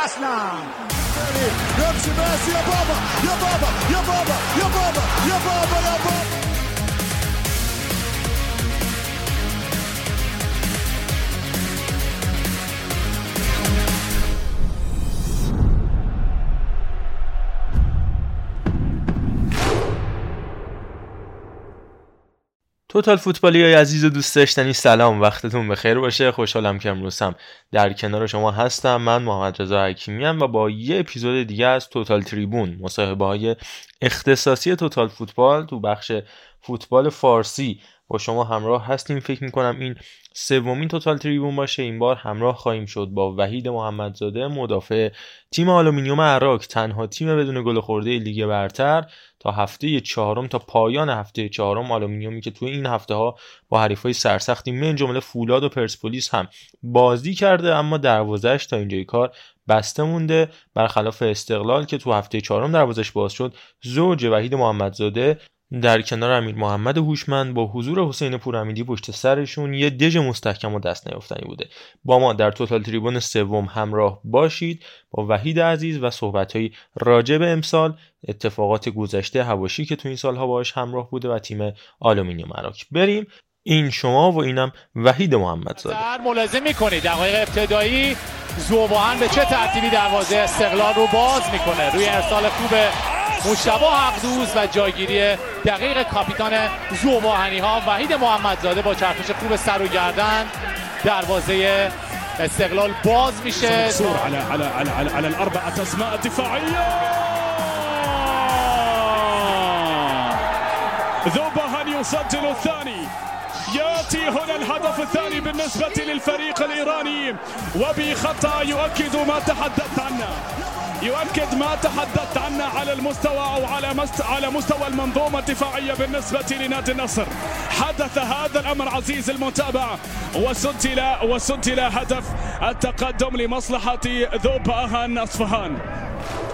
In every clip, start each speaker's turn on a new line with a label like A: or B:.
A: فوتبال اصلا نمشي ماشي يا بابا يا بابا يا بابا يا بابا يا بابا
B: توتال فوتبالی های عزیز و دوست داشتنی سلام وقتتون بخیر باشه. خوشحالم که امروز هم در کنار شما هستم. من محمد رضا حکیمی و با یه اپیزود دیگه از Total Tribune مصاحبه های اختصاصی Total Football تو بخش فوتبال فارسی با شما همراه هستیم. فکر می‌کنم این سومین Total Tribune باشه. این بار همراه خواهیم شد با وحید محمدزاده مدافع تیم آلومینیوم اراک. تنها تیم بدون گل خورده لیگ برتر. تا هفته چهارم تا پایان هفته چهارم آلومینیومی که توی این هفته ها با حریف های سرسختی من جمله فولاد و پرسپولیس هم بازی کرده اما دروازش تا اینجای کار بسته مونده. برخلاف استقلال که تو هفته چهارم دروازش باز شد زوج وحید محمدزاده در کنار امیر محمد هوشمند با حضور حسین پورامیدی پشت سرشون یه دژ مستحکم و دست نیافتنی بوده. با ما در توتال تریبون سوم همراه باشید با وحید عزیز و صحبتهایی راجع به امسال اتفاقات گذشته هواشی که تو این سالها باش همراه بوده و تیم آلومینیوم اراک بریم. این شما و اینم وحید محمدزاده.
C: ملاحظه می‌کنید دقایق ابتدایی ذوب‌آهن به چه ترتیبی دروازه استقلال رو باز می‌کنه؟ روی ارسال خوب مجتبی حقدوست و جایگیری دقیق کاپیتان ذوب‌آهنی ها وحید محمدزاده با چرخش خوب سر و گردن دروازه استقلال باز میشه.
A: على على على على, على الاربعه اسماء الدفاعيه ذوبهن يسجل الثاني. ياتي هنا الهدف الثاني بالنسبة للفريق الإيراني. وبخطأ يؤكد ما تحدثت عنه. يؤكد ما تحدثت عنه على المستوى أو على مست... على مستوى المنظومة الدفاعية بالنسبة لنادي النصر. حدث هذا الأمر عزيز المتابعه وسجل وسجل هدف التقدم لمصلحة ذوب أهان أصفهان.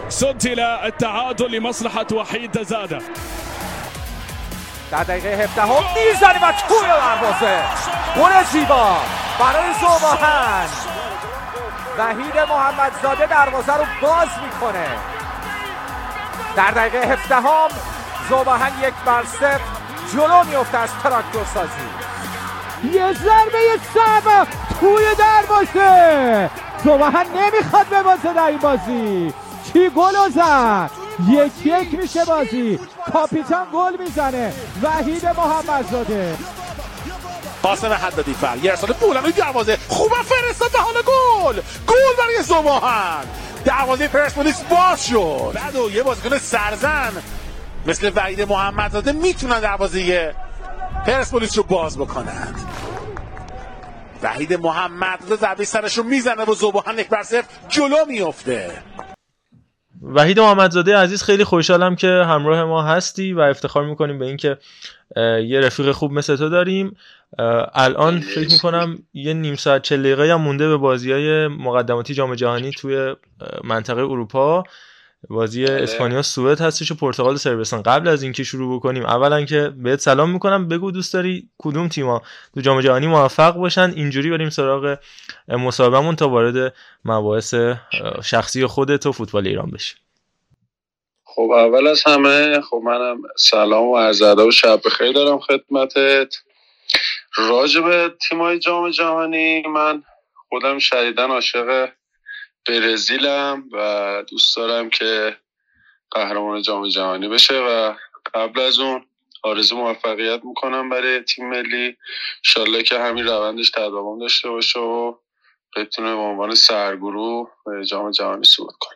A: سجل التعادل لمصلحة وحيد زاده.
D: در دقیقه 17 هم میزنه و گل زیبا برای زوباهن وحید محمدزاده دروازه رو باز می‌کنه. در دقیقه 17 هم زوباهن یک بر جلو میفته از تراکتور سازی
E: یه ضربه سب توی دروازه زوباهن نمی‌خواد ببازه در این بازی. چی گل زد؟ یک یک میشه بازی. کاپیتان گل می‌زنه. وحید محمدزاده.
F: قاسم حدادی فر. یه ارسال بولانوی دروازه خوب فرستاد به حال گل. گل برای زباهن دروازه پرسپولیس باز شد. بعد یه بازیکن سرزن مثل وحید محمدزاده می‌تونن دروازه پرسپولیس رو باز بکنند وحید محمدزاده ضربه سرش رو می‌زنه و زباهن یک بر جلو میفته.
B: وحید محمدزاده عزیز خیلی خوشحالم که همراه ما هستی و افتخار می‌کنیم به اینکه یه رفیق خوب مثل تو داریم. الان فکر می‌کنم یه نیم ساعت چه دقیقه هم مونده به بازی های مقدماتی جام جهانی توی منطقه اروپا. بازی بله. اسپانیا سوئد هستش و پرتغال سربستان قبل از اینکه شروع بکنیم اولا که بهت سلام می‌کنم. بگو دوست داری کدوم تیما تو جام جهانی موفق باشن؟ اینجوری بریم سراغ مسابقمون تا وارد مباحث شخصی خودت و فوتبال ایران بشیم
G: خب اول از همه خب منم سلام و عرض و شب بخیر دارم خدمتت. راجع به تیمای جام جهانی من خودم شدیدن عاشق برزیلم و دوست دارم که قهرمان جام جهانی بشه و قبل از اون آرزو موفقیت می‌کنم برای تیم ملی. انشالله که همین روندش تداوم داشته باشه و بتونه به عنوان سرگروه جام جهانی صعود کنه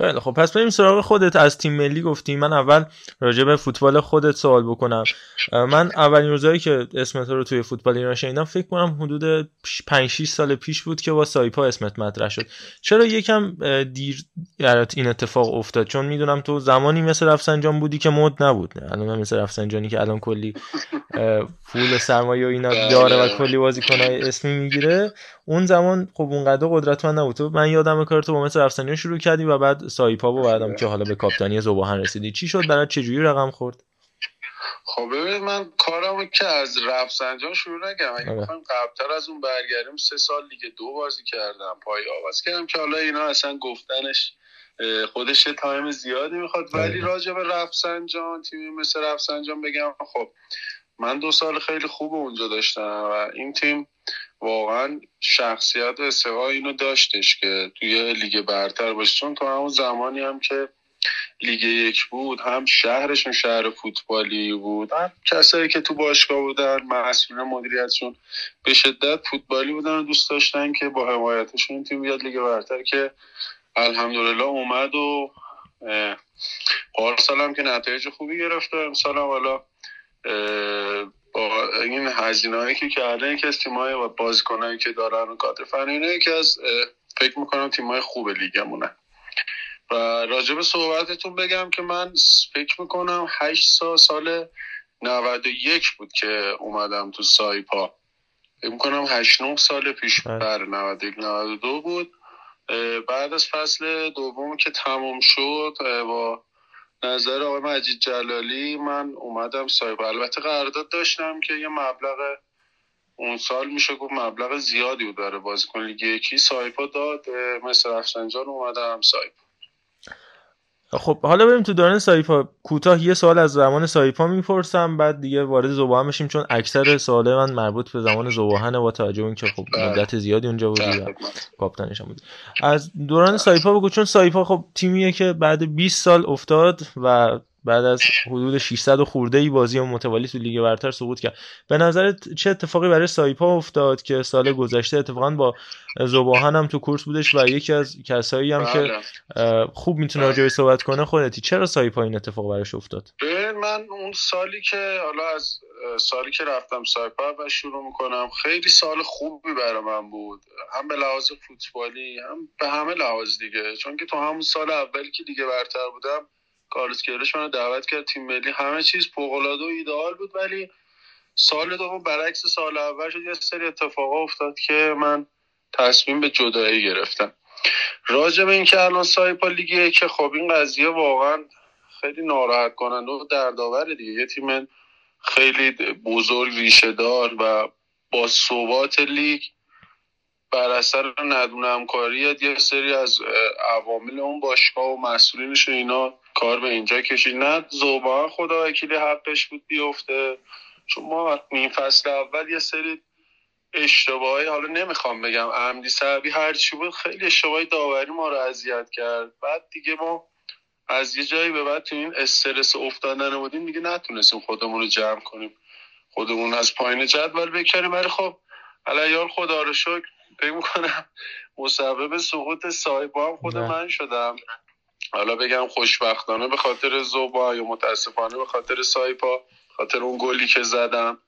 B: خیلی خب پس بریم سراغ خودت. از تیم ملی گفتی. من اول راجع به فوتبال خودت سوال بکنم. من اولین روزایی که اسمت رو توی فوتبال ایران شنیدم فکر کنم حدود 5 6 سال پیش بود که با سایپا اسمت مطرح شد. چرا یکم دیر این اتفاق افتاد؟ چون می‌دونم تو زمانی مثل رفسنجان بودی که مد نبود. الان مثل رفسنجانی که الان کلی پول سرمایه و اینا داره و کلی بازیکنای اسمی می‌گیره. اون زمان خب اونقدر قدرتمند نبود. تو من یادم کار تو با مثل رفسنجان شروع کردی و بعد سایپا و بعدم که حالا به کاپیتانی زباهن رسیدی. چی شد؟ برات چجوری رقم خورد؟
G: خب ببینید من کارمو که از رفسنجان شروع نکردم. اگه آره. بخوایم قبلتر از اون برگردیم سه سال دیگه دو بازی کردم پای آواز کردم که حالا اینا اصلا گفتنش خودش time زیادی می‌خواد. ولی راجع به رفسنجان تیمی مثل رفسنجان بگم خب من دو سال خیلی خوب اونجا داشتم و این تیم واقعا شخصیت استحقاق اینو داشتش که توی لیگ برتر باشه. چون تو همون زمانی هم که لیگ یک بود هم شهرشون شهر فوتبالی بود هم کسایی که تو باشگاه بودن مسئول مدیریتشون به شدت فوتبالی بودن و دوست داشتن که با حمایتشون تیم بیاد لیگ برتر که الحمدلله اومد و پارسال هم که نتایج خوبی گرفته امسال هم حالا با این هزینه هایی که کرده یکی از تیمای و بازیکنهایی که دارن و کادر فنی یکی از فکر می‌کنم تیمای خوب لیگمونه. و راجب صحبتتون بگم که من فکر می‌کنم هشت سال سال 91 بود که اومدم تو سایپا. فکر می‌کنم هشت نه سال پیش بله. بر 91 92 بود. بعد از فصل دوم که تموم شد با نظر آقای مجید جلالی من اومدم سایپا البته قرارداد داشتم که یه مبلغ اون سال میشه گفت مبلغ زیادی بود برای بازیکن لیگ یکی سایپا داد مثل رفسنجان اومدم سایپا.
B: خب حالا بریم تو دوران سایپا کوتاه یه سوال از زمان سایپا می‌پرسم بعد دیگه وارد زوباهن بشیم چون اکثر سوال من مربوط به زمان زوباهن با توجه اینکه خب بله. مدت زیادی اونجا بودی و بله. کاپیتانش بود از دوران سایپا بگو چون سایپا خب تیمیه که بعد 20 سال افتاد و بعد از حدود 600 خورده ای بازی و متوالی تو لیگ برتر سقوط کرد. به نظرت چه اتفاقی برای سایپا افتاد که سال گذشته اتفاقا با زباهن هم تو کورس بودش و یکی از کسایی هم که بله. خوب می‌تونه راجع صحبت کنه خودتی چرا سایپا این اتفاق براش افتاد؟
G: من اون سالی که حالا از سالی که رفتم سایپا و شروع می‌کنم خیلی سال خوبی برای من بود. هم به لحاظ فوتبالی هم به همه لحاظ دیگه. چون که تو همون سال اولی که دیگه برتر بودم کارلوس کیروش منو دعوت کرد تیم ملی. همه چیز فوق و ایدئال بود ولی سال دوم برعکس سال اول شد یه سری اتفاقا افتاد که من تصمیم به جدایی گرفتم. راجع به اینکه الان سایپا لیگیه که خب این قضیه واقعا خیلی ناراحت کننده و دردآور دیگه. یه تیم خیلی بزرگ ریشه دار و با ثبات لیگ بر اثر ندون همکاری یه سری از عوامل اون باشگاه و مسئولینش و اینا کار به اینجا کشید. نه زوبان خدا وکیلی حقش بود بیفته. چون ما این فصل اول یه سری اشتباهی حالا نمی‌خوام بگم عمدی سبی هر چی بود خیلی اشتباهی داوری ما رو اذیت کرد. بعد دیگه ما از یه جایی به بعد تو این استرس افتادن بودیم دیگه نتونستیم خودمون رو جمع کنیم. خودمون از پایین جدول بکریم. ولی خب علیار خدا رو شکر فکر می‌کنم مسبب سقوط سایبا هم خود من شدم. حالا بگم خوشبختانه به خاطر زوبا یا متاسفانه به خاطر سایپا خاطر اون گلی که زدم.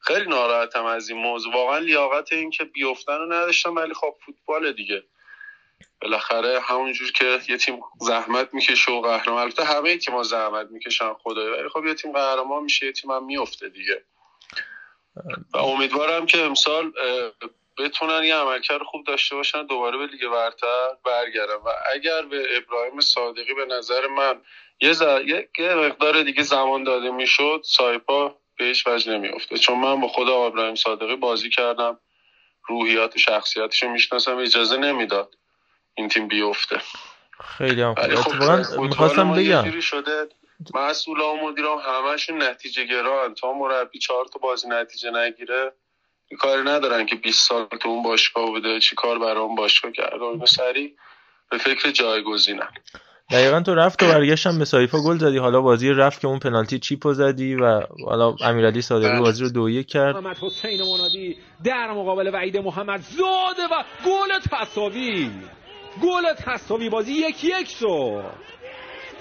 G: خیلی ناراحتم از این موضوع. واقعا لیاقت این که بیفتن رو نداشتم ولی خب فوتبال دیگه. بالاخره همونجور که یه تیم زحمت می‌کشه و قهرمان البته همه تیم‌ها زحمت می‌کشن خدای. ولی خب یه تیم قهرمان میشه یه تیم هم میفته دیگه. و امیدوارم که امسال بتونن یه عملکرد خوب داشته باشن دوباره به لیگ برتر برگردن. و اگر به ابراهیم صادقی به نظر من یه, ز... یه مقدار دیگه زمان داده می‌شد سایپا بهش وجه نمیافته. چون من با خود ابراهیم صادقی بازی کردم روحیات شخصیتش رو می‌شناسم اجازه نمی‌داد این تیم بیفته.
B: خیلی هم خب می‌خواستم بگم.
G: شده مسئول و مدیران همشون نتیجه گران تا مربی چهار تا بازی نتیجه نگیره کاری ندارن که 20 سال تو اون باشگاه بوده چی کار برای اون باشگاه کرده و سری به فکر جایگزینن.
B: دقیقا تو رفت و برگشتم به سایفا گل زدی. حالا بازی رفت که اون پنالتی چیپو زدی و حالا امیرعلی صادقی بله. بازی رو دو یک کرد.
E: محمد حسین منادی در مقابل وعید محمد زاده و گل تساوی
D: گل تصاوی. بازی یکی یک شد.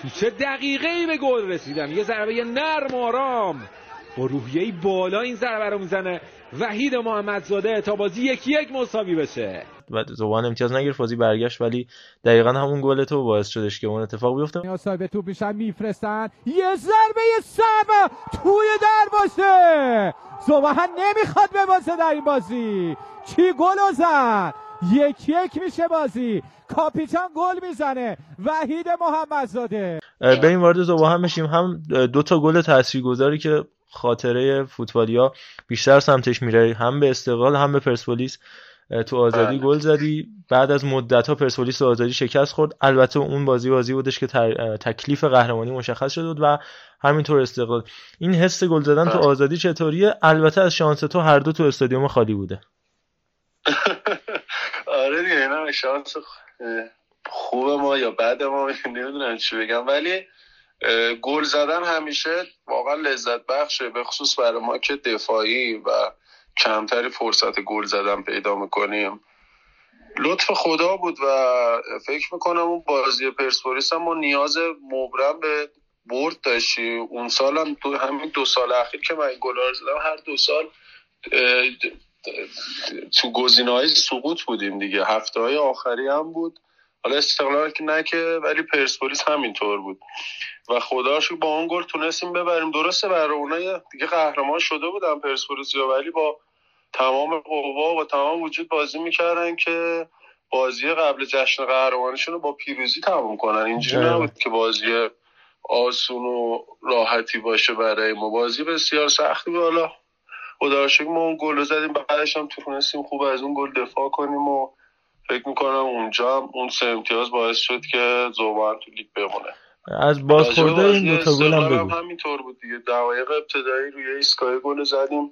D: تو چه دقیقه ای به گل رسیدن یه ضربه نرم و آرام. با روحیه بالا این ضربه رو می‌زنه. وحید محمدزاده تا بازی یکی یک مساوی بشه.
B: و زبان امتیاز نگرفت بازی برگشت ولی دقیقا همون گل تو باعث شدش که اون اتفاق بیفته.
E: صاحب توپ میشن میفرستن. یه ضربه سب توی در باشه. زبان نمی‌خواد ببازه در این بازی. چی گل زد؟ یک یک میشه بازی. کاپیتان گل می‌زنه. وحید محمدزاده.
B: به این وارد زبان میشیم هم دو تا گل تاثیرگذاری که خاطره فوتبالیا بیشتر سمتش میره. هم به استقلال هم به پرسپولیس. تو آزادی گل زدی. بعد از مدت ها پرسپولیس آزادی شکست خورد. البته اون بازی بازی بودش که تکلیف قهرمانی مشخص شده بود و همینطور استقلال. این حس گل زدن تو آزادی چطوریه؟ البته از شانس تو هر دو تو استادیوم خالی بوده.
G: آره دیگه اینا شانس خوب ما یا بعد ما نمی‌دونم چی بگم. ولی گل زدن همیشه واقعا لذت بخشه به خصوص برای ما که دفاعی و کمتری فرصت گل زدن پیدا می‌کنیم. لطف خدا بود و فکر می‌کنم اون بازی پرسپولیس هم ما نیاز مبرم به برد داشتیم. اون سال هم تو همین دو سال اخیر که من گل زدم هر دو سال تو گزینه های سقوط بودیم دیگه. هفته های آخری هم بود. حالا استقلال که نه که ولی پرسپولیس همینطور بود. و خداشو با اون گل تونستیم ببریم. درسته برای اونها دیگه قهرمان شده بودن پرسپولیس ولی با تمام قوا و تمام وجود بازی می‌کردن که بازی قبل جشن قهرمانیشون رو با پیروزی تموم کنن. اینجوری نبود که بازی آسون و راحتی باشه برای ما. بازی بسیار سختی بود. حالا خدا ما اون گل رو زدیم بعدش هم تونستیم خوب از اون گل دفاع کنیم و فکر می‌کنم اونجا هم اون سه امتیاز باعث شد که زوبان تو لیگ بمونه.
B: از بازخورده این دو تا گل هم بگو.
G: همینطور بود دیگه. دقایق ابتدایی روی ایستگاه گل زدیم.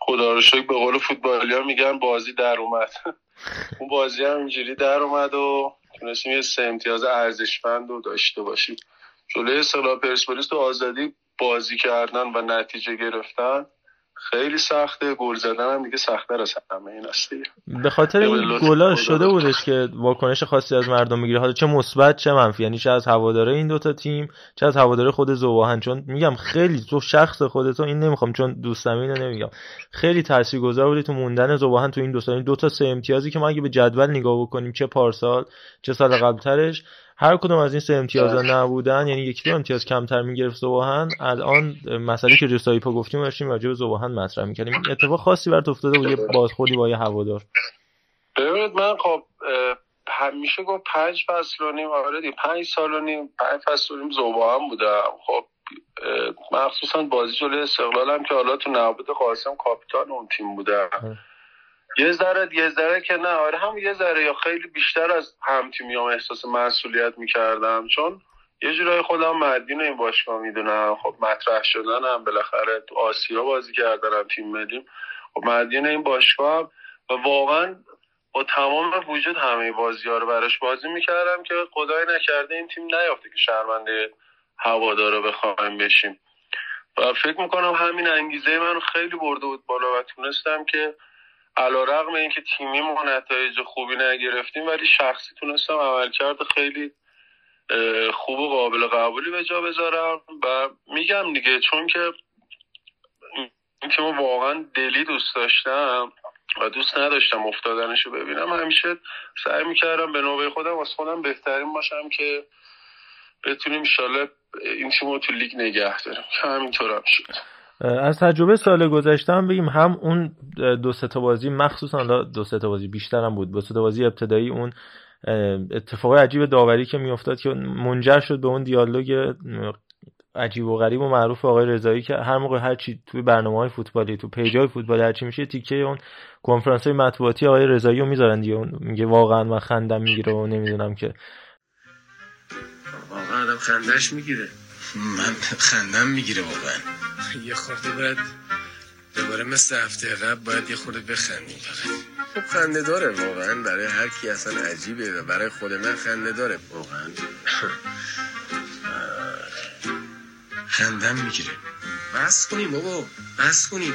G: خدا رو شکر به قول فوتبالی میگن بازی در اومد. اون بازی هم اینجوری در اومد و تونستیم یه سه امتیاز ارزشمند رو داشته باشیم. جلوی سلا پرسپولیس تو آزادی بازی کردن و نتیجه گرفتن. خیلی سخته گل زدن هم دیگه سختتر از همه این است
B: به خاطر این گلا شده بودش که واکنش خاصی از مردم می‌گیره. حالا چه مثبت چه منفی یعنی چه از هواداره این دوتا تیم چه از هواداره خود زواهن چون میگم خیلی تو شخص خودتو این نمی‌خوام چون دوستم اینو نمیگم. خیلی تاثیرگذار بودی تو موندن زواهن تو این دو سال دو تا سه امتیازی که ما اگه به جدول نگاه بکنیم چه پارسال چه سال قبلترش هر کدوم از این سه امتیازا نبودن یعنی یکی دو امتیاز کمتر می‌گرفت زباهن الان مسئله که جو پا گفتیم داشتیم راجع به زباهن مطرح می‌کردیم. اتفاق خاصی برات افتاده بود یه بازخوردی با یه هوادار.
G: ببینید من خب همیشه گفت پنج فصل و نیم آره پنج سال و نیم پنج فصل و نیم زباهن بودم. خب مخصوصا بازی جلوی استقلالم که حالا تو نبود قاسم کاپیتان اون تیم بودم. یه ذره یه ذره که نه. آره هم یه ذره یا خیلی بیشتر از هم تیمیام احساس مسئولیت می‌کردم. چون یه جورای خودم مدین این باشگاه می‌دونم. خب مطرح شدنم. بالاخره تو آسیا بازی کردنم تیم ملیم خب مدین این باشگاه و واقعا با تمام وجود همه بازی ها رو براش بازی می‌کردم که خدای نکرده این تیم نیافته که شرمنده هوادارا بخوایم بشیم. و فکر می‌کنم همین انگیزه من خیلی برده بود بالا و تونستم که علا رقم اینکه تیمی ما نتایج خوبی نگرفتیم ولی شخصی تونستم عملکرد خیلی خوب و قابل قبولی به جا بذارم. و میگم دیگه چون که این تیم واقعا دلی دوست داشتم و دوست نداشتم افتادنشو ببینم همیشه سعی می‌کردم به نوبه خودم از خودم بهترین باشم که بتونیم انشالله این تیم رو تو لیگ نگه داریم. که همینطور هم شد.
B: از تجربه سال گذشته هم بگیم هم اون دو تا بازی مخصوصا دو تا بازی بیشتر هم بود. دو تا بازی ابتدایی اون اتفاق عجیب داوری که میافتاد که منجر شد به اون دیالوگ عجیب و غریب و معروف آقای رضایی که هر موقع هر چی توی برنامه های فوتبالی تو پیج های فوتبالی هر چی میشه تیکه اون کنفرانس های مطبوعاتی آقای رضایی رو می‌ذارن دیگه. اون میگه واقعا من خندم می‌گیره و نمی‌دونم که.
H: واقعا آدم خندش می‌گیره. من خندم می‌گیره واقعا. یه خورده باید دوباره مثل هفته قبل باید یه خورده بخندیم خب خنده داره واقعا برای هر کی اصلا عجیبه و برای خود من خنده داره واقعا. خندم می‌گیره. بس کنیم بابا بس کنیم.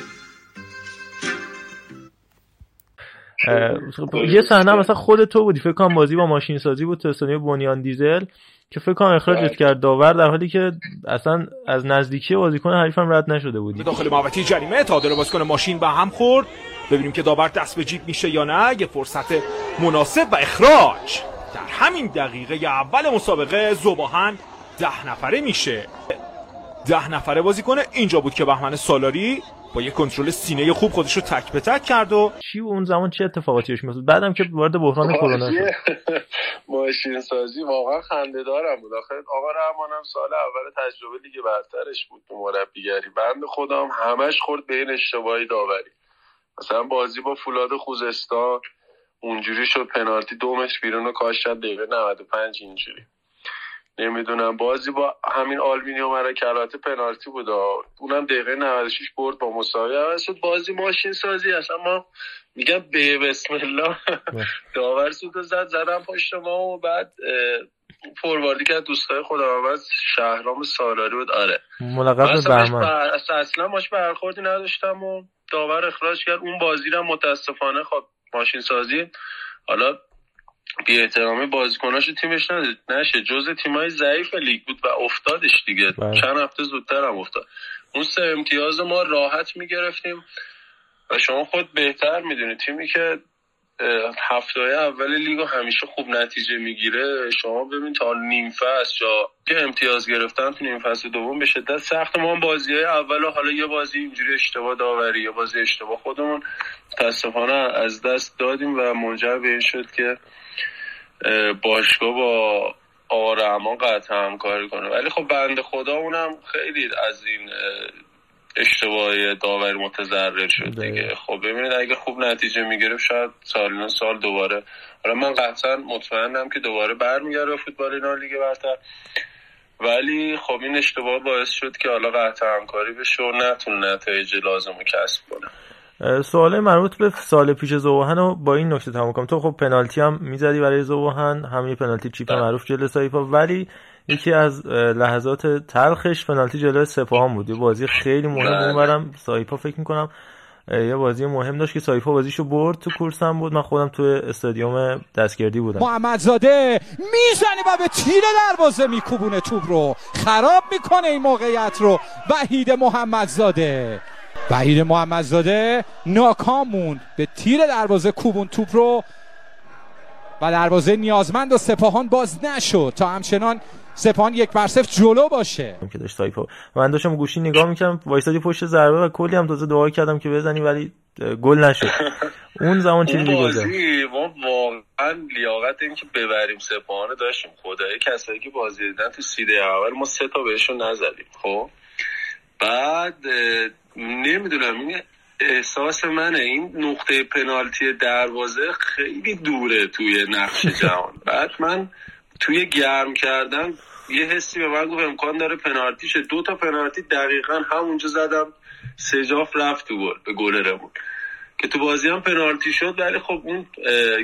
B: یه صحنه مثلا خود تو بودی فکر کنم بازی با ماشین سازی بود تو بنیان دیزل. که فکر کنم اخراجت بله. کرد داور در حالی که اصلا از نزدیکی بازیکن حریفم رد نشده بودی
D: داخل محوطه جریمه تعادل بازیکن ماشین به هم خورد. ببینیم که داور دست به جیب میشه یا نه یه فرصت مناسب و اخراج. در همین دقیقه اول مسابقه زباهن ده نفره میشه. ده نفره بازی کنه اینجا بود که بهمن سالاری با یه کنترل سینه خوب خودش رو تک به تک کرد و
B: چی اون زمان؟ چه اتفاقاتی پیش میافتاد؟ بعدم که وارد بحران کرونا شد.
G: ماشین سازی واقعا خنده دارم بود. آخه آقا رحمانم سال اول تجربه لیگ برترش بود تو مربیگری. بند خودم همش خورد به این اشتباهی داوری. مثلا بازی با فولاد خوزستان اونجوری شد پنالتی دو متر بیرون و کاش دقیقه 95 اینجوری. نمی‌دونم. بازی با همین آلمینیوم البته پنالتی بود اونم دقیقه 96 برد با مساوی. شد بازی ماشین سازی. اصلا ما میگم به بسم الله داور سود زد زدم پشت ما و بعد فورواردی که دوستای خودم از شهرام سالاری بود. آره.
B: ملقب بهمن
G: اصلا ماش برخوردی نداشتم و داور اخراج کرد. اون بازی رو متاسفانه خب ماشین سازی. حالا بی احترامی بازیکناش تیمش نشه. جز تیمای ضعیف لیگ بود و افتادش دیگه. بله. چند هفته زودتر هم افتاد. اون سه امتیاز ما راحت می‌گرفتیم و شما خود بهتر می‌دونید. تیمی که هفته اول لیگو همیشه خوب نتیجه می‌گیره شما ببین تا نیم فصل یا که امتیاز گرفتن تو نیم فصل دوم به شدت سخت. ما بازی های اول حالا یه بازی اینجوری اشتباه داوری یه بازی اشتباه خودمون متاسفانه از دست دادیم و منجر به این شد که باشگاه با آقا رحمان قطع همکاری کنه. ولی خب بند خدا اونم خیلی از این اشتباهی داوری متضرر شد دیگه. خب ببینید اگه خوب نتیجه می‌گرفت شاید سال سال دوباره. حالا من قطعا مطمئنم که دوباره برمیگرده فوتبال اینا لیگ برتر. ولی خب این اشتباه باعث شد که حالا قطع همکاری بشه و نتونه نتایج لازم رو کسب کنه.
B: سوال مربوط به سال پیش زوهن رو با این نکته تمام کنم. تو خب پنالتی هم می‌زدی برای زوهن هم یه پنالتی چیپ بله. معروف جلو سایپا ولی یکی از لحظات تلخش پنالتی جلوی سپاهان بود. یه بازی خیلی مهم بله. اونورم سایپا فکر می‌کنم یه بازی مهم داشت که سایپا بازیشو برد تو کورس هم بود. من خودم تو استادیوم دستگردی بودم.
E: محمدزاده می‌زنه و به تیر دروازه میکوبونه توپ رو. خراب می‌کنه این موقعیت رو. وحید محمدزاده. وحید محمدزاده ناکام موند. به تیر دروازه کوبون توپ رو و دروازه نیازمند و سپاهان باز نشد. تا همچنان سپاهان یک بر جلو باشه.
B: که داشت تایپو من داشتم گوشی نگاه می‌کردم وایسادی پشت ضربه و کلی هم تازه دعا کردم که بزنی ولی گل نشد. اون زمان چیزی گذشت
G: ما واقعا لیاقت این که ببریم سپاهان داشتیم. خدایی کسایی که بازی دیدن تو سی دقه اول ما سه تا بهشون نزدیم خب؟ بعد نمی‌دونم این احساس منه. این نقطه پنالتی دروازه خیلی دوره توی نقش جهان. بعد من توی گرم کردن یه حسی به من گفت امکان داره پنالتی شه. دو تا پنالتی دقیقا همونجا زدم. سجاف رفت تو گل به گل رمون. که تو بازی هم پنالتی شد ولی خب اون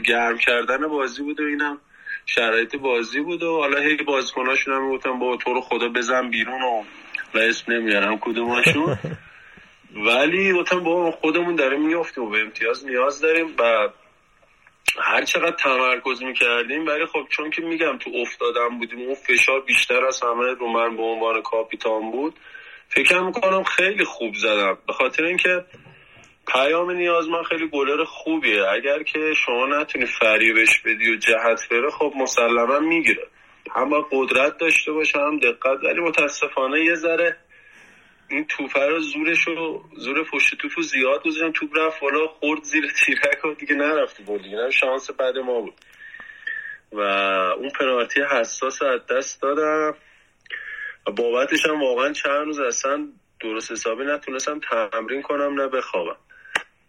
G: گرم کردن بازی بود و اینم شرایط بازی بود و حالا هی بازیکناشون هم گفتم با تو رو خدا بزن بیرون و و اسم نمیارم کدوماشون. ولی گفتم با خودمون داره میافتیم و به امتیاز نیاز داریم و هر چقدر تمرکز می‌کردیم ولی خب چون که میگم تو افتادم بودیم اون فشار بیشتر از همه رو من به عنوان کاپیتان بود فکر می‌کنم خیلی خوب زدم. به خاطر اینکه پیام نیاز من خیلی گلر خوبیه. اگر که شما نتونی فریبش بدی و جهت بره خب مسلما می‌گیره. هم قدرت داشته باشه هم دقت ولی متاسفانه یه ذره این توپه رو زورش رو زور پشت توپ زیاد گذاشتم توپ رفت بالا خورد زیر تیرک و دیگه نرفت بود دیگه. شانس بعد ما بود. و اون پنالتی حساس از دست دادم و بابتش هم واقعا چند روز اصلا درست حسابی نتونستم تمرین کنم نه بخوابم.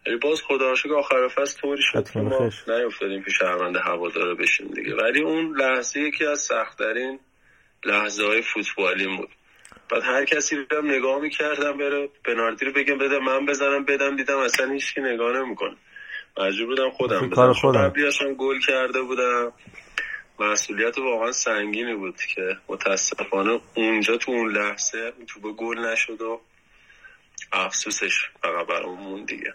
G: ولی باز خدا که آخر فصل طوری شد که ما نیفتادیم که شهروند هواداره بشیم دیگه. ولی اون لحظه یکی از سختترین لحظه های فوتبالی بود. بعد هر کسی رو نگاه می‌کردم بره پنالتی رو بگم بده من بزنم بدم دیدم اصلا هیچکی نگاه نمی‌کنه. مجبور بودم خودم
B: کار خودم.
G: گل کرده بودم. مسئولیت واقعا سنگینی بود که متاسفانه اونجا تو اون لحظه تو به گل نشد و افسوسش فقط برامون دیگه.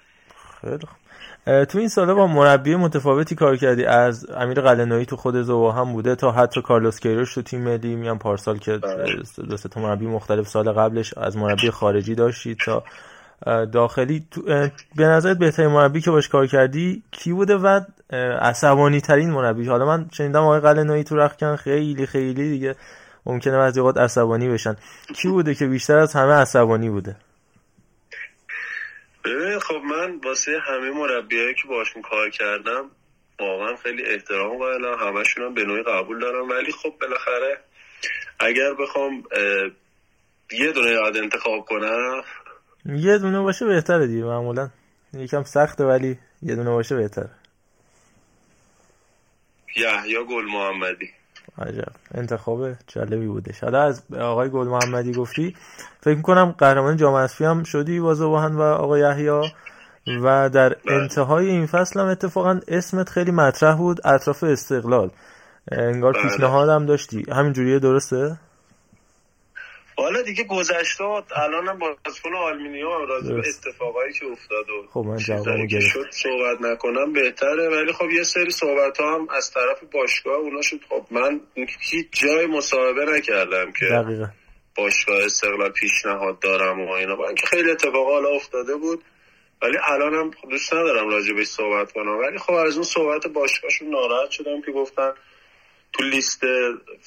B: خیلی خوب. تو این ساله با مربی متفاوتی کار کردی. از امیر قلنویی تو خود زوا هم بوده تا حتی کارلوس کیروش تو تیم ملی میان پارسال که دو تا مربی مختلف سال قبلش از مربی خارجی داشتی تا داخلی. به نظرت بهترین مربی که باش کار کردی کی بوده و عصبانی ترین مربی؟ حالا من شنیدم آقای قلنویی تو رخکن خیلی خیلی دیگه ممکنه بعضی اوقات عصبانی بشن. کی بوده که بیشتر از همه عصبانی بوده؟
G: ببین خب من واسه همه مربیایی که باشون کار کردم واقعا خیلی احترام قائلم. همشون هم به نوعی قبول دارم. ولی خب بالاخره اگر بخوام یه دونه یاد انتخاب کنم.
B: یه دونه باشه بهتره دیگه معمولا. یکم سخته ولی یه دونه باشه بهتره.
G: یا گل محمدی.
B: عجب انتخاب جالبی بودش حالا از آقای گل محمدی گفتی فکر می‌کنم قهرمان جام اسفی هم شدی با زباهن و آقای یحیی و در. انتهای این فصل هم اتفاقا اسمت خیلی مطرح بود اطراف استقلال انگار بله. پیشنهاد هم داشتی همینجوریه درسته؟
G: حالا دیگه گذشته الان هم بازیکن آلمینیوم راجع به اتفاقایی که افتاد و
B: خب من
G: شد صحبت نکنم بهتره. ولی خب یه سری صحبت ها هم از طرف باشگاه اونا شد. خب من هیچ جای مصاحبه نکردم که
B: دقیقا.
G: باشگاه استقلال پیشنهاد دارم و اینا. با اینکه خیلی اتفاق حالا افتاده بود ولی الان هم دوست ندارم راجع بهش صحبت کنم. ولی خب از اون صحبت باشگاهشون ناراحت شدم که گفتن تو لیست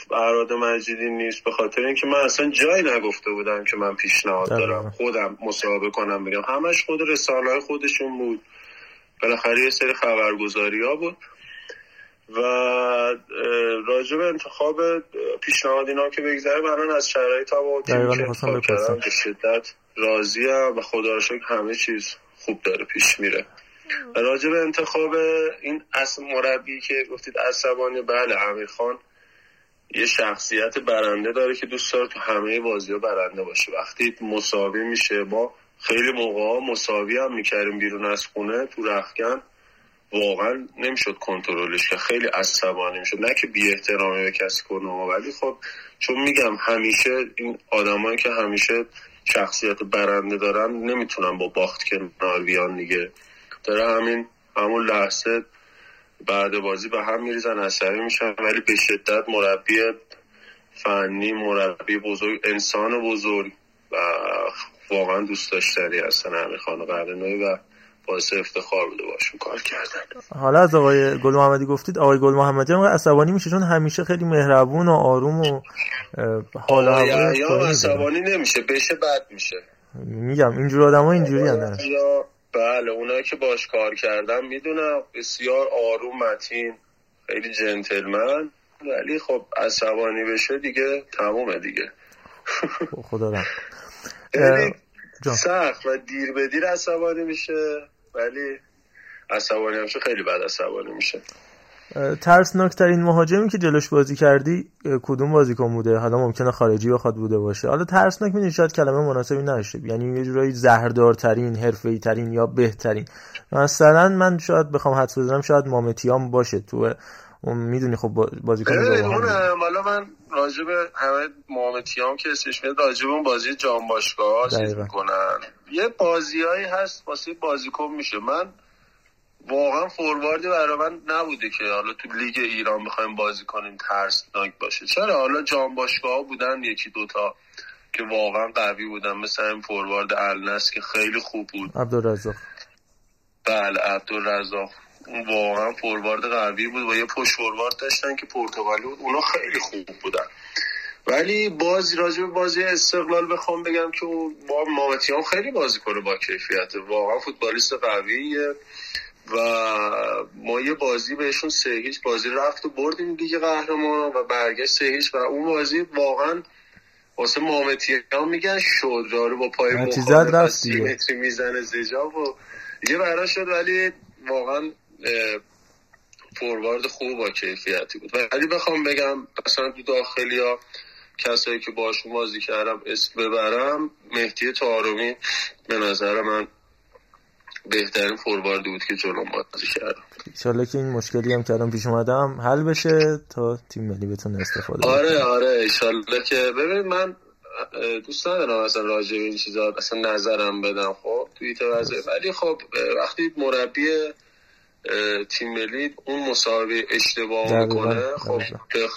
G: فراد مجیدی نیست به خاطر اینکه من اصلا جایی نگفته بودم که من پیشنهاد دارم خودم مصاحبه کنم بگم. همش خود رسانه های خودشون بود. بالاخره یه سری خبرگزاری ها بود. و راجع به انتخاب پیشنهاد اینا که بگذره من از شرایط تیم که به شدت راضیم و خدا همه چیز خوب داره پیش میره. راجع انتخاب این اصل مربی که گفتید عصبانی بله امیر خان یه شخصیت برنده داره که دوست داره تو همه بازی ها برنده باشه. وقتی مساوی میشه ما خیلی موقع مساوی هم می‌کردیم بیرون از خونه تو رخکن واقعا نمی‌شد کنترلش که خیلی عصبانی می‌شد. نه که بی احترامی به کسی کنه ولی خب چون میگم همیشه این آدمایی که همیشه شخصیت برنده دارن نمی‌تونن با باخت کنار بیان دیگه. داره همین همون لحظه بعد بازی به هم میریزن عصبی میشن ولی به شدت مربی فنی مربی بزرگ انسان بزرگ و واقعا دوست داشتنی هستن همین خانه قرنوی و باعث افتخار بوده باشون کار کردن.
B: حالا از آقای گل محمدی گفتید آقای گل محمدی هم عصبانی میشه چون همیشه خیلی مهربون و آروم و
G: حالا یا عصبانی نمیشه بشه بد میشه.
B: میگم اینجور آدم ها اینجوری هم
G: بله اونایی که باش کار کردم می‌دونم بسیار آروم متین خیلی جنتلمن ولی خب عصبانی بشه دیگه تمومه دیگه.
B: خدا
G: سخت و دیر به دیر عصبانی میشه ولی عصبانی همشه خیلی بد عصبانی میشه.
B: ترسناکترین مهاجمی که جلوش بازی کردی کدوم بازیکن بوده؟ حالا ممکنه خارجی بخواد بوده باشه. حالا ترسناک می‌دونی شاید کلمه مناسبی نشه یعنی یه جورایی زهردارترین حرفه‌ای ترین یا بهترین. مثلا من شاید بخوام حدس بزنم شاید مامتیام باشه. تو می‌دونی خب بازیکن
G: حالا من راجب همه مامتیام که اسمش میاد راجب اون بازی جام باشگاه چیز می‌کنن. یه بازیایی هست واسه بازیکن میشه. من واقعا فورواردی برای من نبوده که حالا تو لیگ ایران بخوایم بازی کنیم ترسناک باشه. چرا؟ حالا جام باشگاه بودن یکی دوتا که واقعا قوی بودن مثل این فوروارد النس که خیلی خوب بود.
B: عبدالرزاق.
G: بله عبدالرزاق. اون واقعا فوروارد قوی بود و یه پشت فوروارد داشتن که پرتغالی بود. اونا خیلی خوب بودن. ولی بازی راجع به بازی استقلال بخوام بگم که با مامتیان خیلی بازی کنه با کیفیت واقعا فوتبالیست قویه. و ما یه بازی بهشون سه هیچ بازی رفت و بردیم دیگه قهرمان و برگشت سه هیچ و اون بازی واقعا واسه محمدی ها میگن شد رو با پای
B: مخالف
G: متری می‌زنه زجاب و یه برا شد ولی واقعا فوروارد خوب با کیفیتی بود. ولی بخوام بگم مثلا تو داخلی ها کسایی که باشون بازی کردم اسم ببرم مهدی تارومی به نظر من بهترین فورواردی بود که جلو بازی کردم
B: انشالله که این مشکلی هم کردم پیش اومدم حل بشه تا تیم ملی بتونه استفاده
G: آره آره انشالله که ببین من دوست ندارم اصلا راجع به این چیزا اصلا نظرم بدم خب؟ توی وضعیت. ولی خب وقتی مربی تیم ملی اون مسابقه اشتباه می‌کنه خب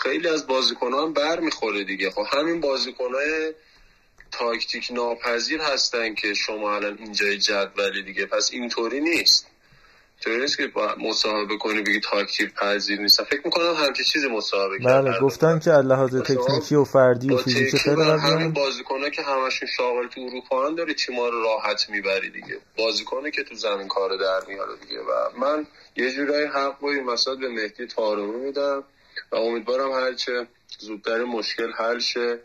G: خیلی از بازیکنان بر می‌خوره دیگه. خب همین بازیکنهای تاکتیک ناپذیر هستن که شما الان اینجای جدولی دیگه. پس اینطوری نیست. طوری نیست که مصاحبه کنی بگی تاکتیک پذیر نیست. فکر می‌کنم همچین چیزی مصاحبه
B: بله گفتن که لحاظ تکنیکی و فردی و فیزیکی خیلی
G: همین بازیکنه که همشون شاغل تو اروپا هم داره تیما رو راحت می‌بری دیگه. بازیکنه که تو زمین کار در میاره دیگه. و من یه جورایی حق با این به مهدی تارمی میدم و امیدوارم هرچه زودتر مشکل حل شه.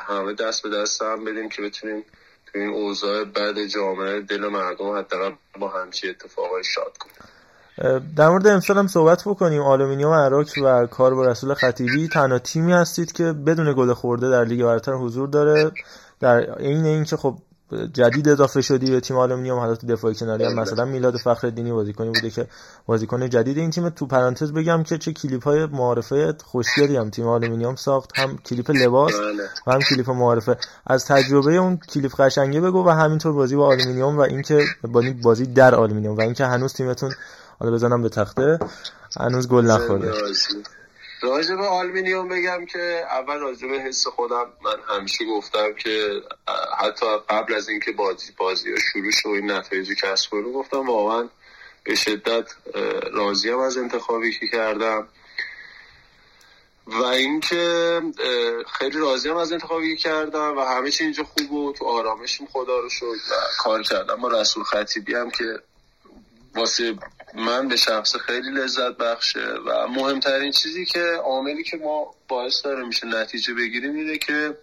G: همه دست به دست هم بدیم که بتونیم تو این اوضاع بد جامعه دل مردم حداقل با همچین اتفاقای شاد کنیم.
B: در مورد امسال هم صحبت بکنیم. آلومینیوم اراک و کار با رسول خطیبی. تنها تیمی هستید که بدون گل خورده در لیگ برتر حضور داره. در عین اینکه خب جدید اضافه شدی به تیم آلومینیوم حالا تو دفاعی کناری هم مثلا میلاد فخرالدینی بازیکنی بوده که بازیکن جدید این تیم. تو پرانتز بگم که چه کلیپ های معارفه خوشگلی هم تیم آلومینیوم ساخت هم کلیپ لباس و هم کلیپ معارفه. از تجربه اون کلیپ قشنگه بگو و همینطور بازی با آلومینیوم و اینکه بازی در آلومینیوم و اینکه هنوز تیمتون حالا بزنم به تخته هنوز گل نخورده.
G: راجع به آلمینیوم بگم که اول راجع به حس خودم من همیشه گفتم که حتی قبل از اینکه بازی بازی ها شروع شد این نتایج کسب شه گفتم واقعا به شدت راضیم از انتخابی که کردم. و اینکه خیلی راضیم از انتخابی که کردم و همه چی اینجا خوب و تو آرامشیم خدا رو شد و کار کردم. با رسول خطیبی هم که واسه من به شخص خیلی لذت بخشه و مهمترین چیزی که عاملی که ما باعث داره میشه نتیجه بگیریم اینه که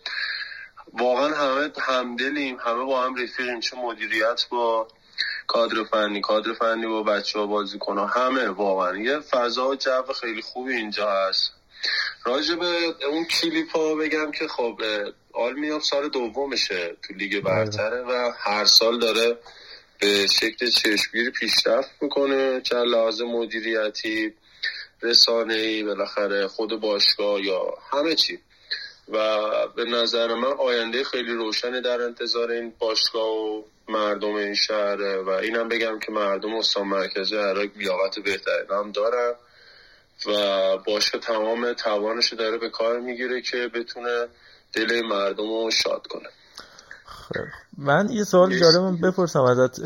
G: واقعا همه همدلیم همه با هم رفیقیم چه مدیریت با کادر فنی کادر فنی با بچه ها بازی کنه همه واقعا. یه فضا و جو خیلی خوبی اینجا هست. راجع به اون کلیپ ها بگم که خب آلمیاب سال دومشه تو لیگ برتره و هر سال داره به شکل چشمگیری پیشرفت می‌کنه چه لحاظ مدیریتی رسانه ای بالاخره خود باشگاه یا همه چی. و به نظر من آینده خیلی روشنی در انتظار این باشگاه و مردم این شهره و اینم بگم که مردم استان مرکز عراق لیاقت بهتری هم دارن. و باشگاه تمام توانش داره به کار می‌گیره که بتونه دل مردم رو شاد کنه.
B: من یه سوال جالبم بپرسم ازت.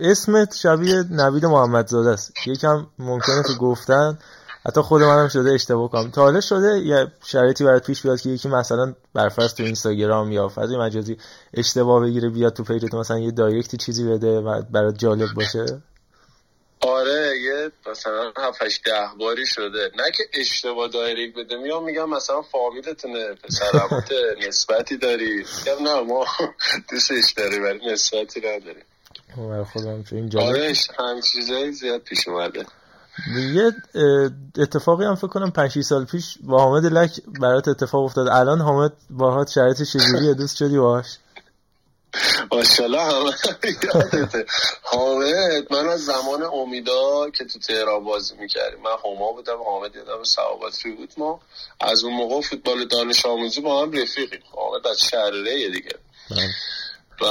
B: اسمت شبیه نوید محمدزاده است. یکم ممکنه که گفتن. حتی خود منم شده اشتباه کنم. تا حالا شده یه شرایطی برات پیش بیاد که یکی مثلا برفرض تو اینستاگرام یا فضای مجازی اشتباه بگیره بیاد تو پیجت مثلا یه دایرکتی چیزی بده و برات جالب باشه.
G: آره یه مثلا 7 8 ده باری شده. نه که اشتباه دایرکت بده. میام میگم مثلا فامیلتونه پسرمت نسبتی داری. میگم نه ما دوستش داری ولی نسبتی نداری
B: خودم چه این
G: جالب آره هم چیزایی زیاد پیش اومده.
B: یه اتفاقی هم فکر کنم 5 سال پیش با حامد لک برات اتفاق افتاد. الان حامد باهات شرایط چجوریه؟ دوست شدی باهاش؟
G: ماشاءالله همه یادته. حامد من از زمان امیدا که تو تهران بازی می‌کردیم. من هما بودم حامد یادم سوابطری بود. ما از اون موقع فوتبال دانش آموزی با هم رفیقیم. حامد از شهرره دیگه. بله. و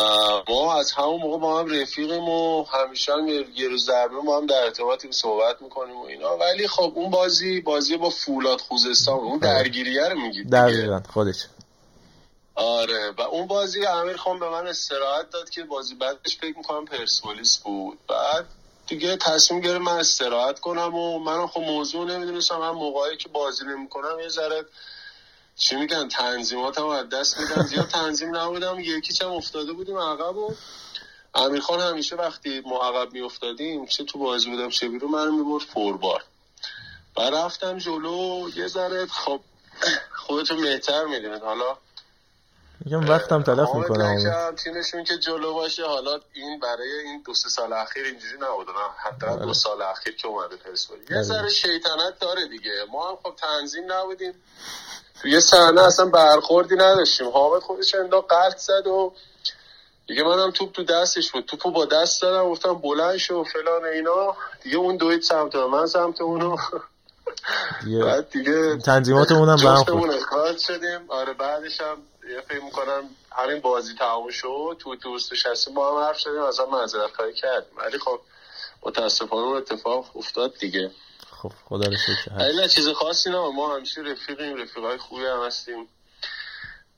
G: ما از همون موقع با هم رفیقیم و همیشه هم یه روز دربه ما هم در ارتباطی صحبت می‌کنیم و اینا. ولی خب اون بازی بازی با فولاد خوزستان اون بله. درگیریه رو میگید
B: دقیقا خودش.
G: آره. و اون بازی امیر خان به من استراحت داد که بازی بعدش فکر می‌کنم پرسپولیس بود. بعد دیگه تصمیم گرفت من استراحت کنم و منم خب موضوع نمی‌دونستم. هم موقعی که بازی نمی‌کنم یه ذره چی میگن تنظیماتم از دست میدم. زیاد تنظیم نبودم. یکی چم افتاده بودیم عقب و امیر خان همیشه وقتی ما عقب میافتادیم چه تو بازی بودم چه بیرو منو می‌برد فوربار و رفتم جلو. یه ذره خب خودتو بهتر می‌دونید حالا
B: میگم وقتم تلف می‌کنم.
G: تیمشون که جلو باشه. حالا این برای این دو سه سال اخیر اینجوری نبود. حتی دو آره. سال اخیر که اومده پرسپولیس یه ذره شیطنت داره دیگه. ما هم خب تنظیم نبودیم. تو یه صحنه اصلا برخوردی نداشتیم. حامد خودش اندا قلط زد و دیگه منم توپ تو دستش بود. توپو با دست دادم گفتم بلند شو و فلان اینا. دیگه اون دوید سمت من سمت اونو. بعد دیگه
B: تنظیماتمون هم به هم
G: شدیم. آره بعدش هم فکر می‌کنم همین بازی تمام شد تو دوست نشستیم با هم حرف شدیم از هم معذرت خواهی کردیم. ولی خب متاسفانه اون اتفاق افتاد دیگه.
B: خب خدا رو شکر.
G: چیز خاصی نه ما همیشه رفیقیم رفیقای خوبی هم هستیم.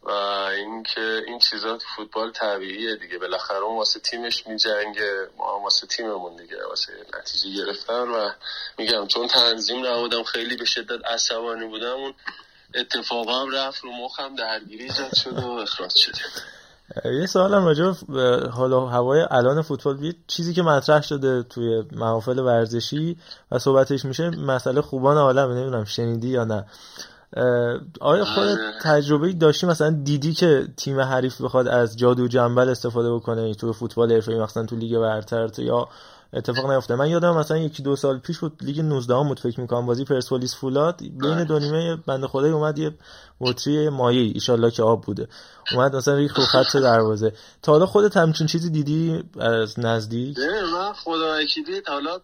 G: و اینکه این چیزا تو فوتبال طبیعیه دیگه. بالاخره اون واسه تیمش میجنگه ما هم واسه تیممون دیگه واسه نتیجه گرفتن. و میگم چون تنظیم نبودم خیلی به شدت عصبانی بودم اون اتفاقا هم رفت رو مخم درگیری ایجاد شد و اخراج شد.
B: یه سوالم راجع به حالا هوای الان فوتبال یه چیزی که مطرح شده توی محافل ورزشی و صحبتش میشه مسئله خوبان عالم نمی‌دونم شنیدی یا نه. آیا خود تجربه داشتی؟ مثلا دیدی که تیم حریف بخواد از جادو جنبل استفاده بکنه توی فوتبال حرفه‌ای مثلا تو لیگ برتر یا اتفاق نیفته من یادم مثلا یکی دو سال پیش بود لیگ 19 هم بود فکر می‌کنم. بازی پرسپولیس فولاد. بین دو نیمه بنده خدای اومد یه بطری مایع ایشالله که آب بوده. اومد مثلا ریخ رو خط دروازه. تا حالا خودت همچین چیزی دیدی از نزدیک؟
G: من خدا حالا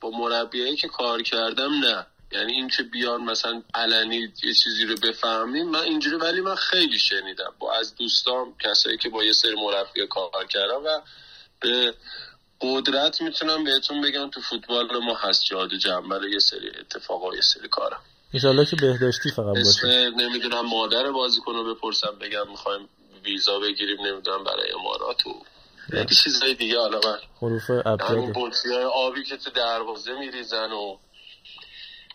G: با مربیایی که کار کردم نه. یعنی این که بیان مثلا علنی یه چیزی رو بفهمیم من اینجوری ولی من خیلی شنیدم. با از دوستام کسایی که با یه سری مربی کار کردم و به قدرت می‌تونم بهتون بگم تو فوتبال ما هست جادو جنبه یه سری اتفاقا یه سری کارم
B: ایشالله که بهداشتی فقط باشه.
G: نمی‌دونم مادر بازیکن رو بپرسم بگم می‌خوایم ویزا بگیریم نمی‌دونم برای امارات و یه چیزای دیگه. حالا من
B: حروف
G: همین آبی که تو دروازه میریزن و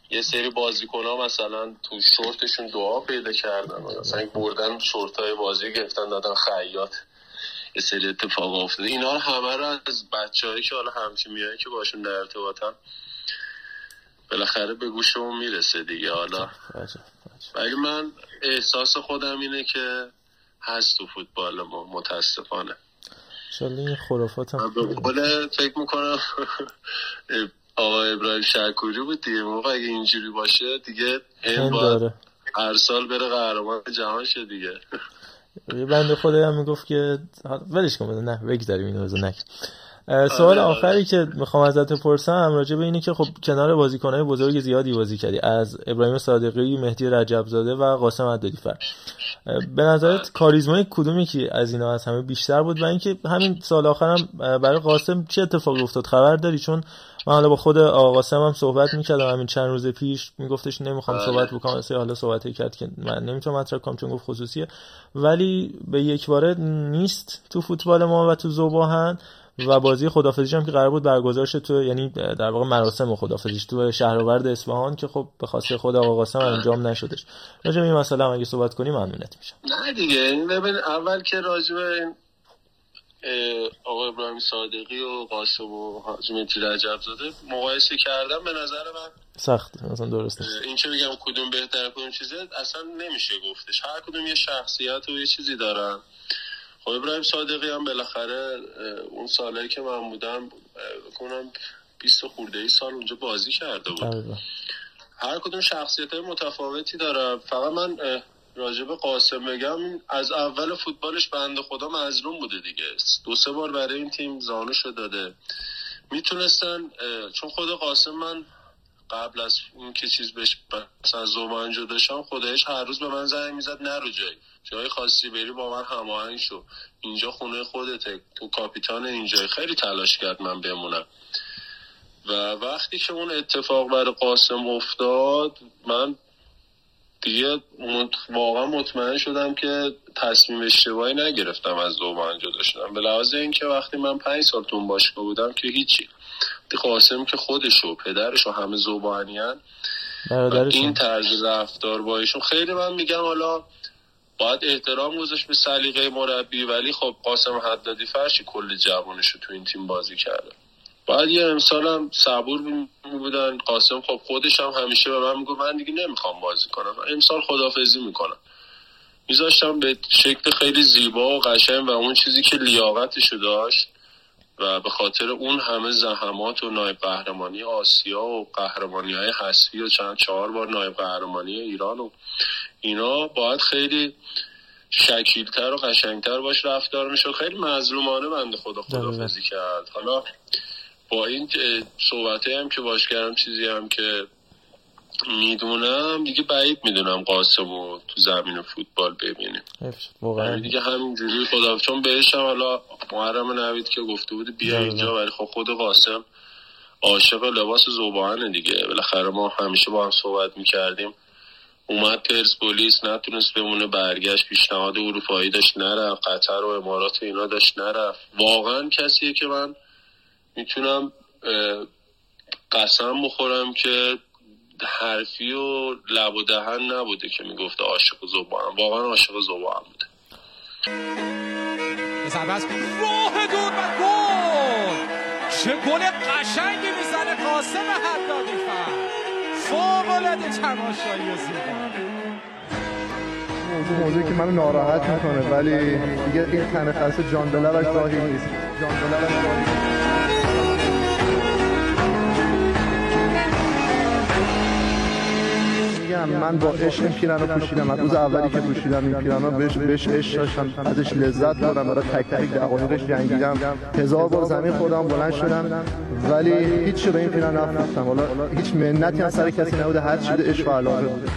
G: یه سری بازیکن ها مثلا تو شورتشون دعا پیدا کردن مثلا بردن شورت های بازی گرفتن دادن خیاط. یه سری اتفاق افتاده. اینا رو همه رو از بچه که حالا همتیمیایی که باشون در ارتباطم بالاخره به گوشمون می‌رسه دیگه. حالا ولی من احساس خودم اینه که هست تو فوتبال ما متاسفانه.
B: این خرافات هم
G: به فکر می‌کنم آقا ابراهیم شکوری بود دیگه. موقع اگه اینجوری باشه دیگه هم باید هر سال بره قهرمان جهان شه دیگه.
B: یه بنده خدایی هم می‌گفت که ولش کن نه بگذاریم اینو بزن نکن سوال آره. آخری که می‌خوام ازت بپرسم راجع به اینه که خب کنار بازیکنهای بزرگ زیادی بازی کردی از ابراهیم صادقی مهدی رجب زاده و قاسم عدادی فر به نظرت کاریزمای کدومی که از اینا از همه بیشتر بود؟ و اینکه همین سال آخرم برای قاسم چه اتفاقی افتاد؟ خبر داری؟ چون من حالا با خود آقا قاسم هم صحبت می‌کردم. همین چند روز پیش میگفتش نمی‌خوام بله. صحبت بکنم. اصلا حالا صحبت کرد که من نمی‌تونم مطرح کنم چون گفت خصوصیه. ولی به یک باره نیست تو فوتبال ما و تو زوباهن و بازی خدافزیش هم که قرار بود برگزار شه تو یعنی در واقع مراسم خدافزیش تو شهرآورد اصفهان که خب به خاطر خود آقا قاسم انجام نشدش. راجع به این مسئله هم اگه صحبت کنیم ممنونت میشم.
G: نه دیگه. ببین اول که راجع به آقا ابراهیم صادقی و قاسم و حاجی مهدی رجب زاده مقایسه کردم به نظر من.
B: سخت مثلا درسته
G: این که بگم کدوم بهتره کدوم چیزه اصلا نمیشه گفتش. هر کدوم یه شخصیت و یه چیزی دارن. خب ابراهیم صادقی هم بالاخره اون سالهایی که من بودم بکنم 20 خورده ای سال اونجا بازی کرده بود. هر کدوم شخصیت متفاوتی داره فقط من راجب قاسم بگم از اول فوتبالش بند خدا مظلوم بوده دیگه. دو سه بار برای این تیم زانو داده. می‌تونستن چون خود قاسم من قبل از این که چیز بهش مثلا زومان داشتم خودش هر روز به من زنگ می‌زد نرو جایی جای خاصی بری با من هماهنگ شو. اینجا خونه خودته تو کاپیتان اینجا. خیلی تلاش کرد من بمونم. و وقتی که اون اتفاق برای قاسم افتاد من دیگه واقعا مطمئن شدم که تصمیم اشتباهی نگرفتم از زوبان جدا شدم به لحاظ اینکه وقتی من پنج سال تو باشگاه بودم که هیچی. قاسم که خودش و پدرش و همه زوبانیان این طرز رفتار با ایشون خیلی من میگم حالا باید احترام گذاشت به سلیقه مربی ولی خب قاسم حدادی فرشی کل جوانش رو تو این تیم بازی کرده. باید یه امسال هم صبور بودن قاسم خب خودش هم همیشه به من میگو من دیگه نمی‌خوام بازی کنم. امسال خدافزی می‌کنم. میذاشتم به شکل خیلی زیبا و قشنگ و اون چیزی که لیاقتشو داشت و به خاطر اون همه زحمات و نایب قهرمانی آسیا و قهرمانی های حسفی و چند چهار بار نایب قهرمانی ایران و اینا باید خیلی شکیلتر و قشنگتر باش رفتار میشه خیلی مظلومانه بنده خدا خدافزی کرد. حالا با این صحبت هم که باش کردم چیزی هم که می‌دونم دیگه بعید می‌دونم قاسمو تو زمین فوتبال ببینیم
B: واقعا.
G: دیگه همینجوری خدا چون بهش هم حالا محرم نوید که گفته بود بیا اینجا ولی خب خود قاسم عاشق لباس زوبانه دیگه. بالاخره ما همیشه با هم صحبت می‌کردیم. اومد پرسپولیس نتونست بمونه برگشت پیشنهاد اروپایی داشت نرفت. قطر و امارات و اینا داشت نرفت. واقعا کسیه که من می‌تونم قسم بخورم که حرفی و لب و دهن نبوده که می‌گفته عاشق زبان واقعا عاشق زبان بوده.
D: سربست راه دور و گل. چه گل قشنگی می‌زنه قاسم حدادی فر فوق العاده تماشایی زیبا.
I: موضوع موضوعی که منو ناراحت می‌کنه ولی دیگه این تن خاص جان دلرش ظاهر نیست. جان دلرش ظاهر میگم من با عشق این پیرن رو پوشیدم. از روز اولی که پوشیدم این پیرن رو بهش بهش عشق داشتم. ازش لذت بردم برای تک تک دقایقش جنگیدم. هزار بار زمین خوردم بلند شدم. ولی هیچ به این پیرن نفروختم. حالا هیچ منتی از سر کسی نبوده. هر چیز عشق و علاقه بوده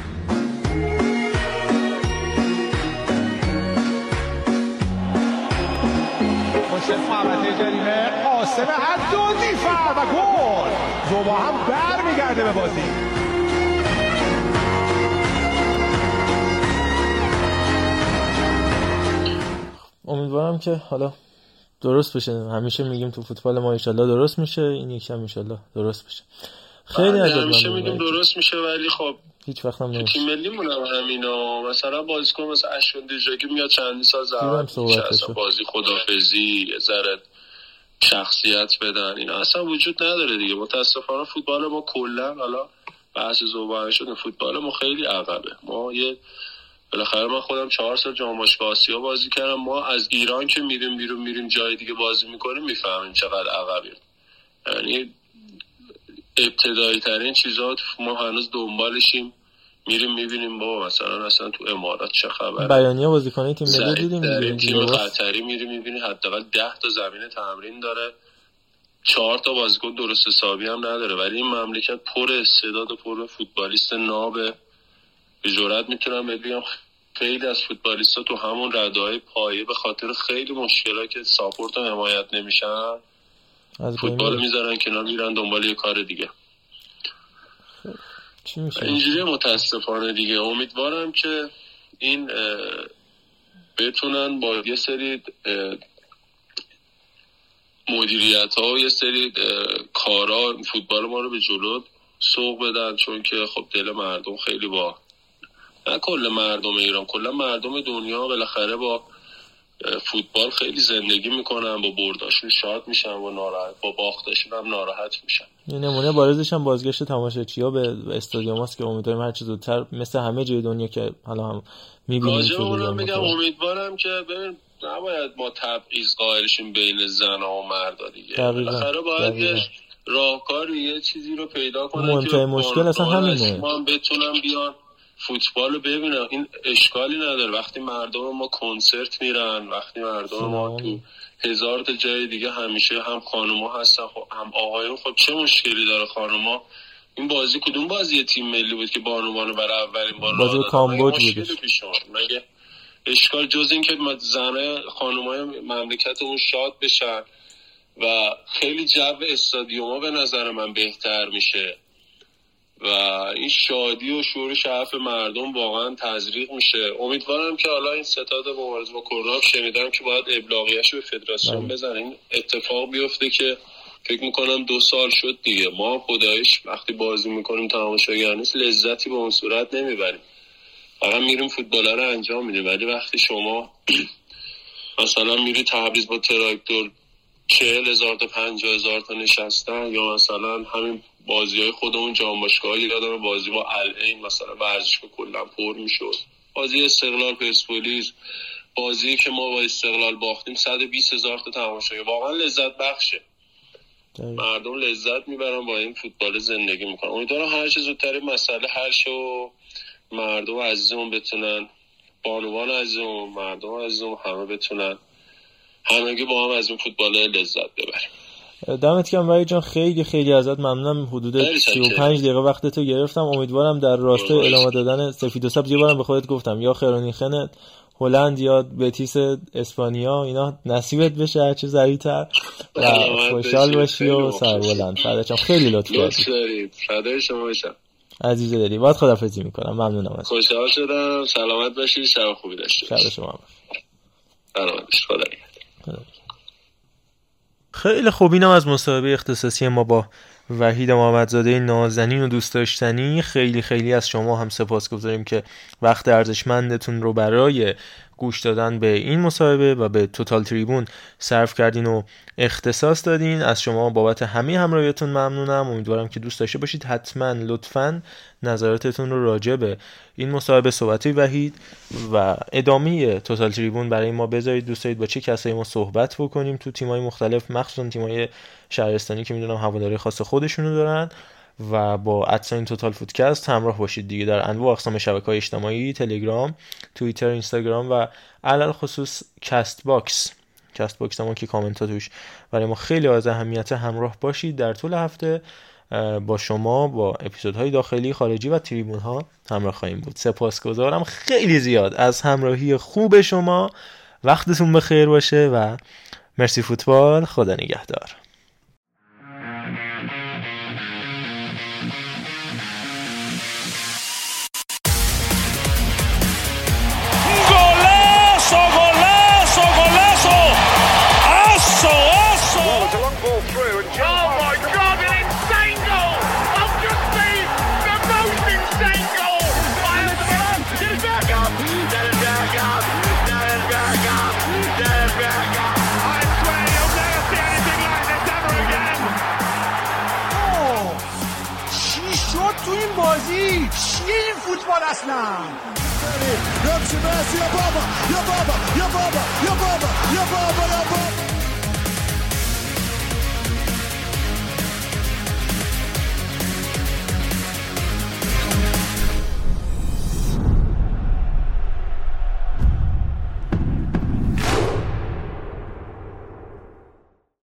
D: محمد جریمه قاسم و گل. زوبا هم به بازی.
B: امیدوارم که حالا درست بشه. همیشه میگیم تو فوتبال ما ایشالله درست میشه. این یکی هم ایشالله درست بشه. خیلی
G: بله،
B: عجب
G: همیشه میگیم درست میشه ولی خب
B: هیچ وقت هم نمیشه.
G: تیم ملی مونم همینا مثلا بازیکن مثلا اشون دیجاگی میاد چندی سال زحمت بازی خدافزی ذره شخصیت بدن اینا اصلا وجود نداره دیگه. متاسفانه فوتبال ما کلا حالا بحث زوبان شده فوتبال ما خیلی عقبه. ما یه بالاخره من خودم چهار سال جام باشگاه آسیا بازی کردم. ما از ایران که میریم بیرون میریم جای دیگه بازی می‌کنیم می‌فهمیم چقدر عقبیم. یعنی ابتدایی ترین چیزات ما هنوز دنبالشیم. میریم می‌بینیم بابا مثلا اصلا تو امارات چه خبره؟
B: بیانیه بازیکنای تیم ملی دیدیم
G: در تیم. قطری میری می‌بینی حداقل ده تا زمین تمرین داره. چهار تا بازیکن درست حسابی هم نداره. ولی این مملکت پر استعداد و پر فوتبالیست نابه. به جرات می‌تونم بگم خیلی از فوتبالیستا تو همون رده های پایه به خاطر خیلی مشکلات که ساپورت و حمایت نمیشن فوتبال. می‌ذارن کنار میرن دنبال یه کار دیگه. اینجوری متاسفانه دیگه. امیدوارم که این بتونن با یه سری مدیریت ها و یه سری کارا فوتبال ما رو به جلو سوق بدن چون که خب دل مردم خیلی با نه کل مردم ایران کلا مردم دنیا بالاخره با فوتبال خیلی زندگی می‌کنن با برداشون شاد میشن و ناراحت با باختشون هم ناراحت میشن
B: یه نمونه بارزش هم بازگشت تماشاچی‌ها به به استادیوم است که امیدواریم هر چه زودتر مثل همه جای دنیا که حالا هم می‌بینیم مطلق.
G: امیدوارم که ببین نباید ما تبعیض قائلشیم بین زن و مردا دیگه
B: دقیقاً.
G: بالاخره باید
B: دقیقاً.
G: یه چیزی رو پیدا کنن
B: مهمترین مشکل اصلا همینه.
G: ما هم بتونن بیان فوتبال رو ببینن این اشکالی نداره. وقتی مردم ما کنسرت میرن وقتی مردم ما تو هزار تا جای دیگه همیشه هم خانوما هستن خب هم آقایون. خب چه مشکلی داره خانوما؟ این بازی کدوم بازی تیم ملی بود که بانوان رو برای اولین بار
B: بازی؟ کامبوج
G: اومد؟ مگه اشکال جز این که زنه خانومای مملکتمون شاد بشن و خیلی جو استادیوما به نظر من بهتر میشه. و این شادی و شور شعف مردم واقعا تزریق میشه. امیدوارم که حالا این ستاد مبارزه با کرونا شنیدم که باید ابلاغیش به فدراسیون
B: بله.
G: بزنه این اتفاق بیفته که فکر می‌کنم دو سال شد دیگه. ما خدایش وقتی بازی می‌کنیم تماشاگر نیست لذتی به اون صورت نمی‌بریم. فقط میریم فوتبال رو انجام میدیم. ولی وقتی شما مثلا میری تبریز با تراکتور چهل هزار تا پنجاه هزار تا نشستن یا مثلا همین بازی های خودمون جام باشگاه یادم بازی با العین مثلا ورزشگاه کلا پر می‌شد. بازی استقلال پرسپولیس بازی که ما با استقلال باختیم 120 هزار تا تماشاگر. واقعا لذت بخشه.
B: دقیقاً.
G: مردم لذت می‌برن با این فوتبال زندگی می‌کنن. امیدوارم هر چه زودتر مسئله حل شه و مردم عزیزمون بتونن بانوان عزیزمون مردم عزیزمون همه بتونن همگی با هم از این فوتبال لذت ببریم.
B: دمت گرم وحید جان خیلی خیلی ازت ممنونم. حدود 35 دقیقه وقت تو گرفتم. امیدوارم در راستای ادامه دادن سفید و سبز. یه بارم به خودت گفتم یا خرونیخنت هلند یا بتیس اسپانیا اینا نصیبت بشه هرچه زریتر. و خوشحال باشی. و سر بلند. فداچم خیلی لطف
G: کردی. فدای شما باشم
B: عزیز دلی باید خدافزی می‌کنم. ممنونم
G: از خوشحال شدم. سلامت باشی. شب خوبی داشته
B: شب شما
G: سلامت باشی. خدا
B: خیلی خوب اینم از مصاحبه اختصاصی ما با وحید محمدزاده نازنین و دوست داشتنی. خیلی خیلی از شما هم سپاس گذاریم که وقت ارزشمندتون رو برای گوش دادن به این مصاحبه و به توتال تریبون صرف کردین و اختصاص دادین. از شما بابت همه همراهیتون ممنونم. امیدوارم که دوست داشته باشید. حتما لطفا نظراتتون رو راجع به این مصاحبه صحبتی وحید و ادامه Total Tribune برای ما بذارید. دوست دارید با چه کسایی ما صحبت بکنیم؟ تو تیمای مختلف مخصوصا تیمای شهرستانی که می‌دونم هواداری خاص خودشونو دارن. و با at sign Total Footcast همراه باشید دیگه در انواع اقسام شبکه های اجتماعی تلگرام توییتر اینستاگرام و علی الخصوص CastBox CastBox هم که کامنت ها توش برای ما خیلی از اهمیت همراه باشید. در طول هفته با شما با اپیزودهای داخلی خارجی و تریبون ها همراه خواهیم بود. سپاسگزارم خیلی زیاد از همراهی خوب شما. وقتتون بخیر باشه و مرسی فوتبال. خدا نگهدار.
J: فوتبال اصلا يمشي ميسي يا بابا يا بابا يا بابا